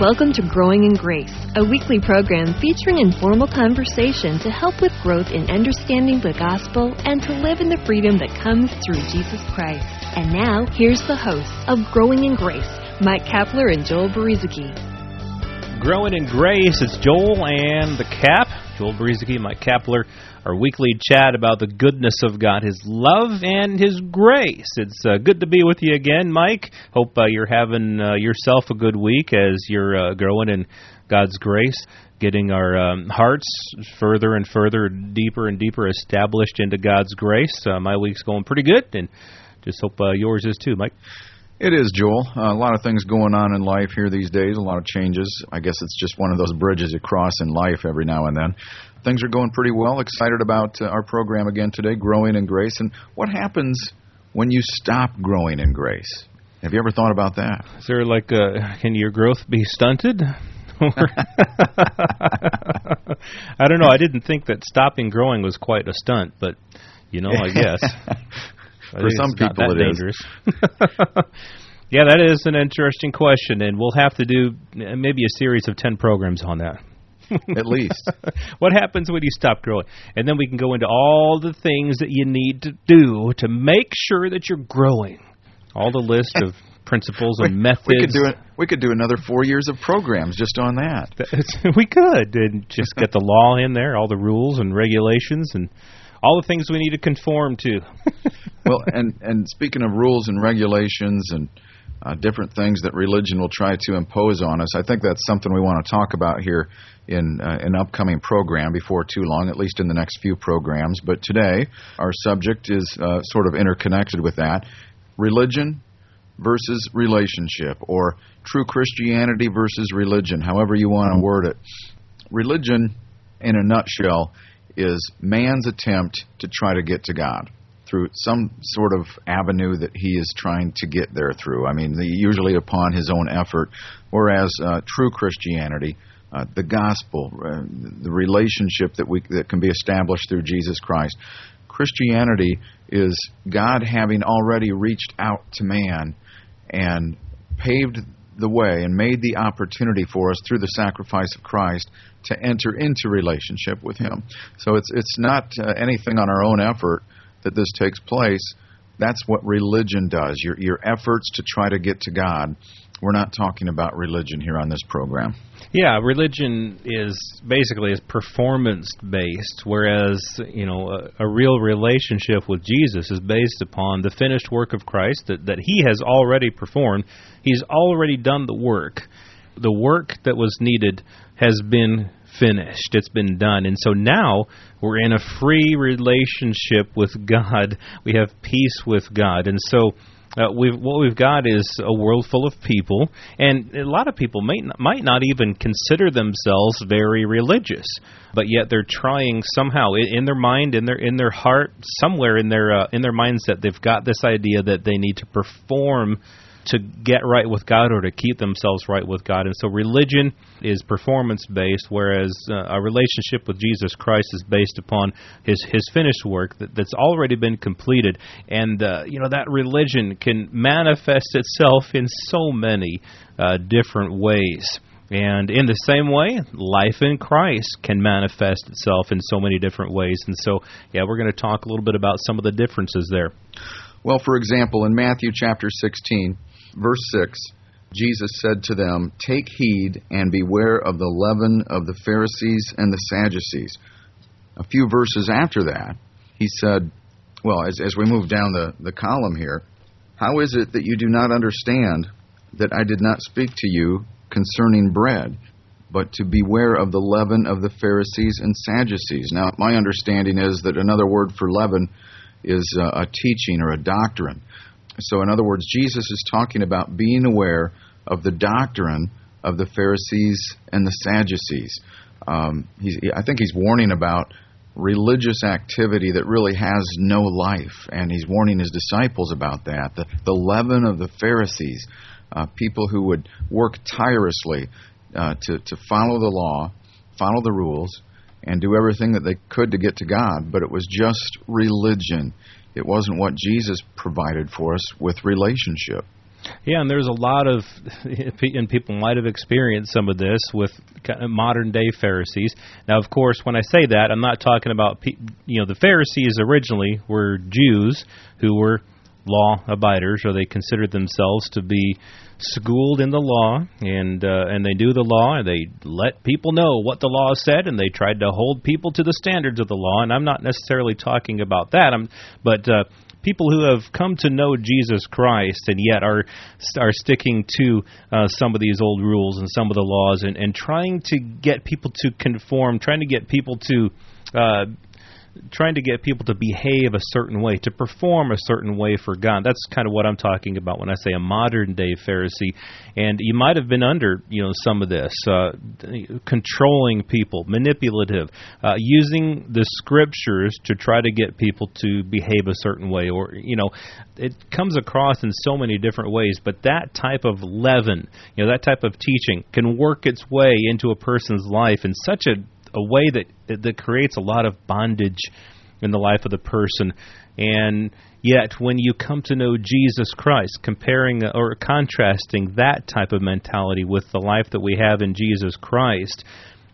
Welcome to Growing in Grace, a weekly program featuring informal conversation to help with growth in understanding the gospel and to live in the freedom that comes through Jesus Christ. And now, here's the hosts of Growing in Grace, Mike Kapler and Joel Brueseke. Growing in Grace, it's Joel and the Cap. Joel Brueseke, Mike Kapler our weekly chat about the goodness of God, His love and His grace. It's uh, good to be with you again, Mike. Hope uh, you're having uh, yourself a good week as you're uh, growing in God's grace, getting our um, hearts further and further, deeper and deeper established into God's grace. Uh, my week's going pretty good, and just hope uh, yours is too, Mike. It is, Joel. Uh, a lot of things going on in life here these days, a lot of changes. I guess it's just one of those bridges you cross in life every now and then things are going pretty well. Excited about uh, our program again today, Growing in Grace. And what happens when you stop growing in grace? Have you ever thought about that? Is there like, a, can your growth be stunted? I don't know. I didn't think that stopping growing was quite a stunt, but you know, I guess for some people it dangerous. yeah, that is an interesting question, and we'll have to do uh, maybe a series of ten programs on that. at least. what happens when you stop growing? And then we can go into all the things that you need to do to make sure that you're growing. All the list of principles and we, methods. We could do it. We could do another four years of programs just on that. we could, and just get the law in there, all the rules and regulations, and all the things we need to conform to. well, and and speaking of rules and regulations and uh, different things that religion will try to impose on us. I think that's something we want to talk about here in uh, an upcoming program before too long, at least in the next few programs. But today, our subject is uh, sort of interconnected with that religion versus relationship, or true Christianity versus religion, however you want to word it. Religion, in a nutshell, is man's attempt to try to get to God through some sort of avenue that he is trying to get there through. I mean, usually upon his own effort. Whereas uh, true Christianity, uh, the gospel, uh, the relationship that we that can be established through Jesus Christ. Christianity is God having already reached out to man and paved the way and made the opportunity for us through the sacrifice of Christ to enter into relationship with Him. So it's it's not uh, anything on our own effort that this takes place, that's what religion does. Your your efforts to try to get to God. We're not talking about religion here on this program. Yeah, religion is basically is performance based, whereas you know a, a, real relationship with Jesus is based upon the finished work of Christ that that He has already performed. He's already done the work. The work that was needed has been finished. It's been done. And so now we're in a free relationship with God. We have peace with God. And so uh, we've, what we've got is a world full of people, and a lot of people might not, might not even consider themselves very religious, but yet they're trying somehow in, in their mind, in their in their heart, somewhere in their uh, in their mindset, they've got this idea that they need to perform to get right with God or to keep themselves right with God. And so religion is performance based, whereas uh, a relationship with Jesus Christ is based upon His His finished work that, that's already been completed. And uh, you know that religion can manifest itself in so many uh, different ways. And in the same way, life in Christ can manifest itself in so many different ways. And so, yeah, we're going to talk a little bit about some of the differences there. Well, for example, in Matthew chapter 16, Verse 6 Jesus said to them, Take heed and beware of the leaven of the Pharisees and the Sadducees. A few verses after that, he said, Well, as, as we move down the, the column here, how is it that you do not understand that I did not speak to you concerning bread, but to beware of the leaven of the Pharisees and Sadducees? Now, my understanding is that another word for leaven is uh, a teaching or a doctrine. So, in other words, Jesus is talking about being aware of the doctrine of the Pharisees and the Sadducees. Um, I think he's warning about religious activity that really has no life, and he's warning his disciples about that. The, the leaven of the Pharisees, uh, people who would work tirelessly uh, to, to follow the law, follow the rules, and do everything that they could to get to God, but it was just religion. It wasn't what Jesus provided for us with relationship. Yeah, and there's a lot of, and people might have experienced some of this with modern day Pharisees. Now, of course, when I say that, I'm not talking about, you know, the Pharisees originally were Jews who were law abiders, or they considered themselves to be schooled in the law, and uh, and they knew the law, and they let people know what the law said, and they tried to hold people to the standards of the law. And I'm not necessarily talking about that, I'm, but uh, people who have come to know Jesus Christ and yet are are sticking to uh, some of these old rules and some of the laws and, and trying to get people to conform, trying to get people to uh, trying to get people to behave a certain way, to perform a certain way for God. That's kind of what I'm talking about when I say a modern day Pharisee. And you might have been under, you know, some of this, uh, controlling people, manipulative, uh, using the scriptures to try to get people to behave a certain way, or you know, it comes across in so many different ways. But that type of leaven, you know, that type of teaching can work its way into a person's life in such a a way that that creates a lot of bondage in the life of the person. And yet, when you come to know Jesus Christ, comparing or contrasting that type of mentality with the life that we have in Jesus Christ,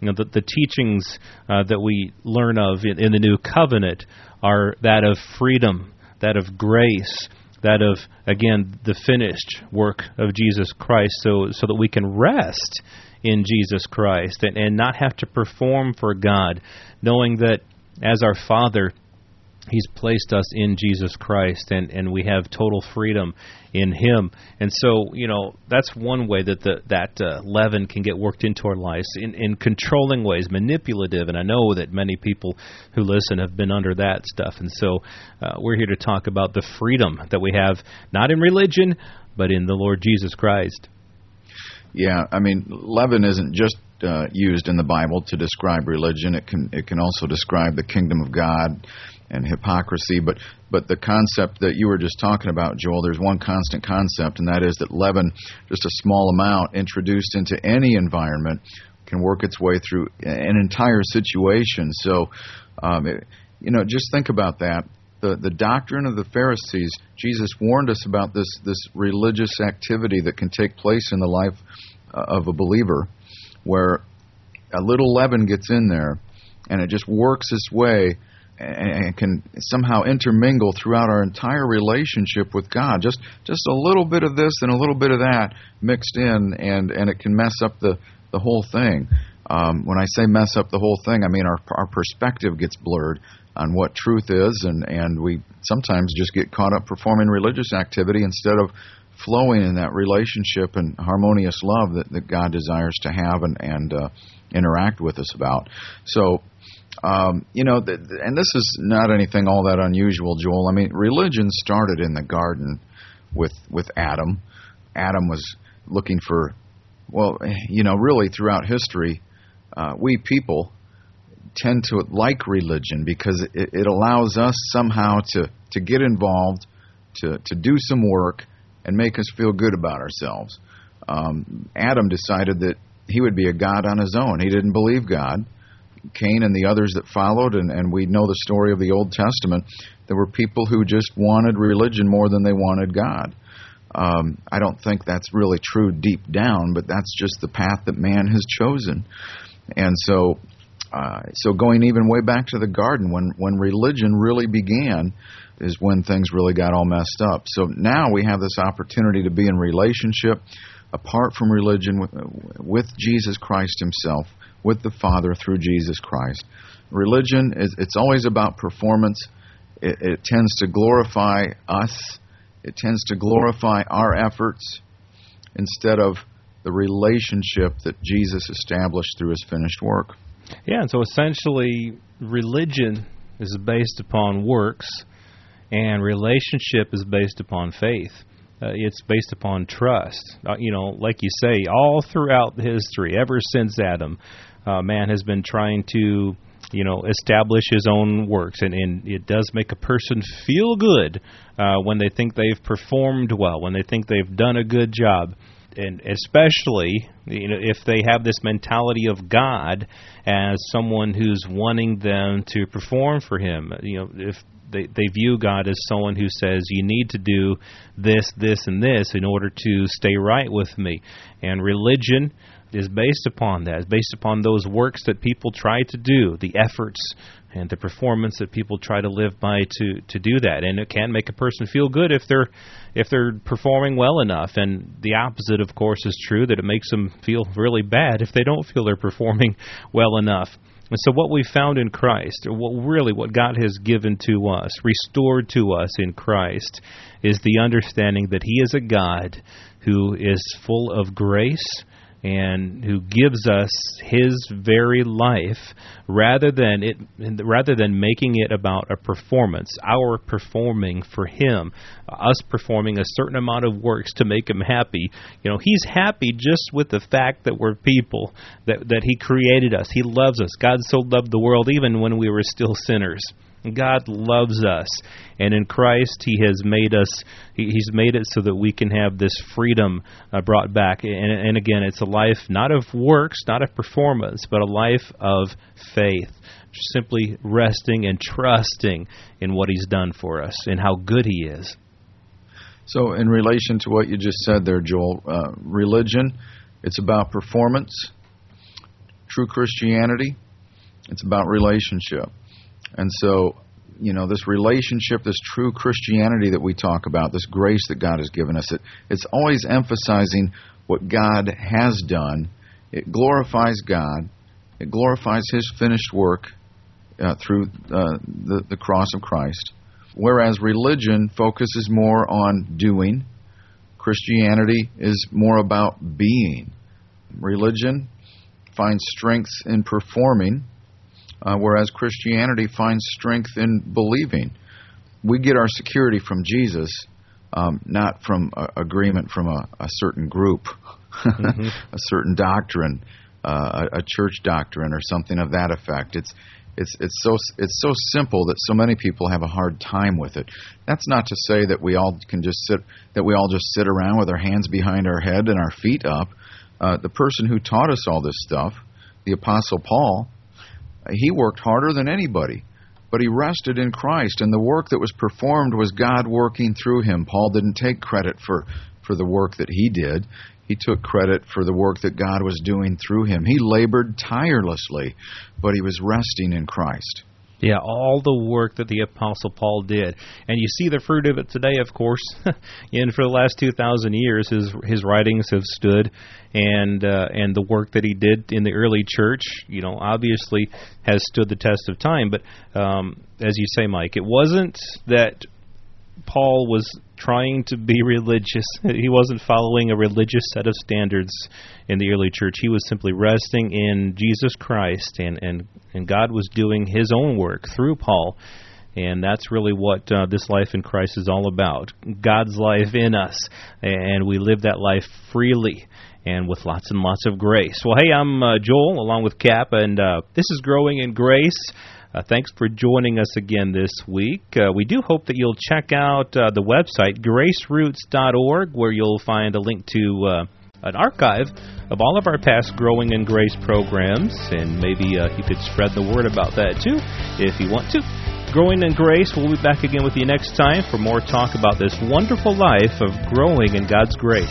you know, the, the teachings uh, that we learn of in, in the new covenant are that of freedom, that of grace, that of again the finished work of Jesus Christ, so so that we can rest in Jesus Christ and, and not have to perform for God, knowing that as our Father, He's placed us in Jesus Christ, and, and we have total freedom in Him. And so, you know, that's one way that the, that uh, leaven can get worked into our lives in, in controlling ways, manipulative. And I know that many people who listen have been under that stuff. And so, uh, we're here to talk about the freedom that we have, not in religion, but in the Lord Jesus Christ. Yeah, I mean, leaven isn't just uh, used in the Bible to describe religion. It can it can also describe the kingdom of God and hypocrisy. But but the concept that you were just talking about, Joel, there's one constant concept, and that is that leaven, just a small amount introduced into any environment, can work its way through an entire situation. So, um, it, you know, just think about that the, the doctrine of the Pharisees, Jesus warned us about this, this religious activity that can take place in the life uh, of a believer, where a little leaven gets in there and it just works its way and can somehow intermingle throughout our entire relationship with God. Just just a little bit of this and a little bit of that mixed in, and and it can mess up the the whole thing. Um, when I say mess up the whole thing, I mean our our perspective gets blurred on what truth is, and and we sometimes just get caught up performing religious activity instead of flowing in that relationship and harmonious love that, that God desires to have and and uh, interact with us about. So. Um, you know, th- and this is not anything all that unusual, Joel. I mean, religion started in the garden with with Adam. Adam was looking for, well, you know, really throughout history, uh, we people tend to like religion because it, it allows us somehow to, to get involved, to, to do some work, and make us feel good about ourselves. Um, Adam decided that he would be a God on his own. He didn't believe God. Cain and the others that followed, and, and we know the story of the Old Testament, there were people who just wanted religion more than they wanted God. Um, I don't think that's really true deep down, but that's just the path that man has chosen. And so uh, so going even way back to the garden, when when religion really began, is when things really got all messed up. So now we have this opportunity to be in relationship, apart from religion, with, with Jesus Christ Himself, with the Father through Jesus Christ. Religion is it's always about performance. It, it tends to glorify us. It tends to glorify our efforts instead of the relationship that Jesus established through His finished work. Yeah, and so essentially, religion is based upon works, and relationship is based upon faith. Uh, it's based upon trust. Uh, you know, like you say, all throughout history, ever since Adam, uh, man has been trying to, you know, establish his own works, and, and it does make a person feel good uh, when they think they've performed well, when they think they've done a good job and especially you know if they have this mentality of God as someone who's wanting them to perform for Him. You know, if they they view God as someone who says you need to do this, this, and this in order to stay right with me. And religion is based upon that. It's based upon those works that people try to do, the efforts and the performance that people try to live by to to do that. And it can make a person feel good if they're if they're performing well enough. And the opposite, of course, is true that it makes them feel really bad if they don't feel they're performing well enough. And so, what we found in Christ, or what really what God has given to us, restored to us in Christ, is the understanding that He is a God who is full of grace and who gives us his very life rather than it rather than making it about a performance our performing for him us performing a certain amount of works to make him happy. You know he's happy just with the fact that we're people that that he created us. He loves us. God so loved the world even when we were still sinners God loves us, and in Christ He has made us. He's made it so that we can have this freedom uh, brought back. And, and again, it's a life not of works, not of performance, but a life of faith, simply resting and trusting in what He's done for us and how good He is. So, in relation to what you just said there, Joel, uh, religion, it's about performance. True Christianity, it's about relationship. And so, you know, this relationship, this true Christianity that we talk about, this grace that God has given us, it, it's always emphasizing what God has done. It glorifies God. It glorifies His finished work uh, through uh, the, the cross of Christ. Whereas religion focuses more on doing, Christianity is more about being. Religion finds strength in performing, uh, whereas Christianity finds strength in believing. We get our security from Jesus, um, not from a, agreement from a, a certain group, mm-hmm. a certain doctrine, uh, a, a church doctrine, or something of that effect. It's it's it's so it's so simple that so many people have a hard time with it. That's not to say that we all can just sit that we all just sit around with our hands behind our head and our feet up. Uh, the person who taught us all this stuff, the Apostle Paul, he worked harder than anybody, but he rested in Christ, and the work that was performed was God working through him. Paul didn't take credit for, for the work that he did. He took credit for the work that God was doing through him. He labored tirelessly, but he was resting in Christ. Yeah, all the work that the Apostle Paul did, and you see the fruit of it today, of course. and for the last two thousand years, his his writings have stood, and uh, and the work that he did in the early church, you know, obviously has stood the test of time. But um, as you say, Mike, it wasn't that Paul was trying to be religious. He wasn't following a religious set of standards in the early church. He was simply resting in Jesus Christ, and and and God was doing His own work through Paul. And that's really what uh, this life in Christ is all about. God's life in us, and we live that life freely and with lots and lots of grace. Well, hey, I'm uh, Joel along with Cap, and uh, this is Growing in Grace. Uh, thanks for joining us again this week. Uh, we do hope that you'll check out uh, the website, graceroots.org, where you'll find a link to uh, an archive of all of our past Growing in Grace programs, and maybe uh, you could spread the word about that too if you want to. Growing in Grace, we'll be back again with you next time for more talk about this wonderful life of growing in God's grace.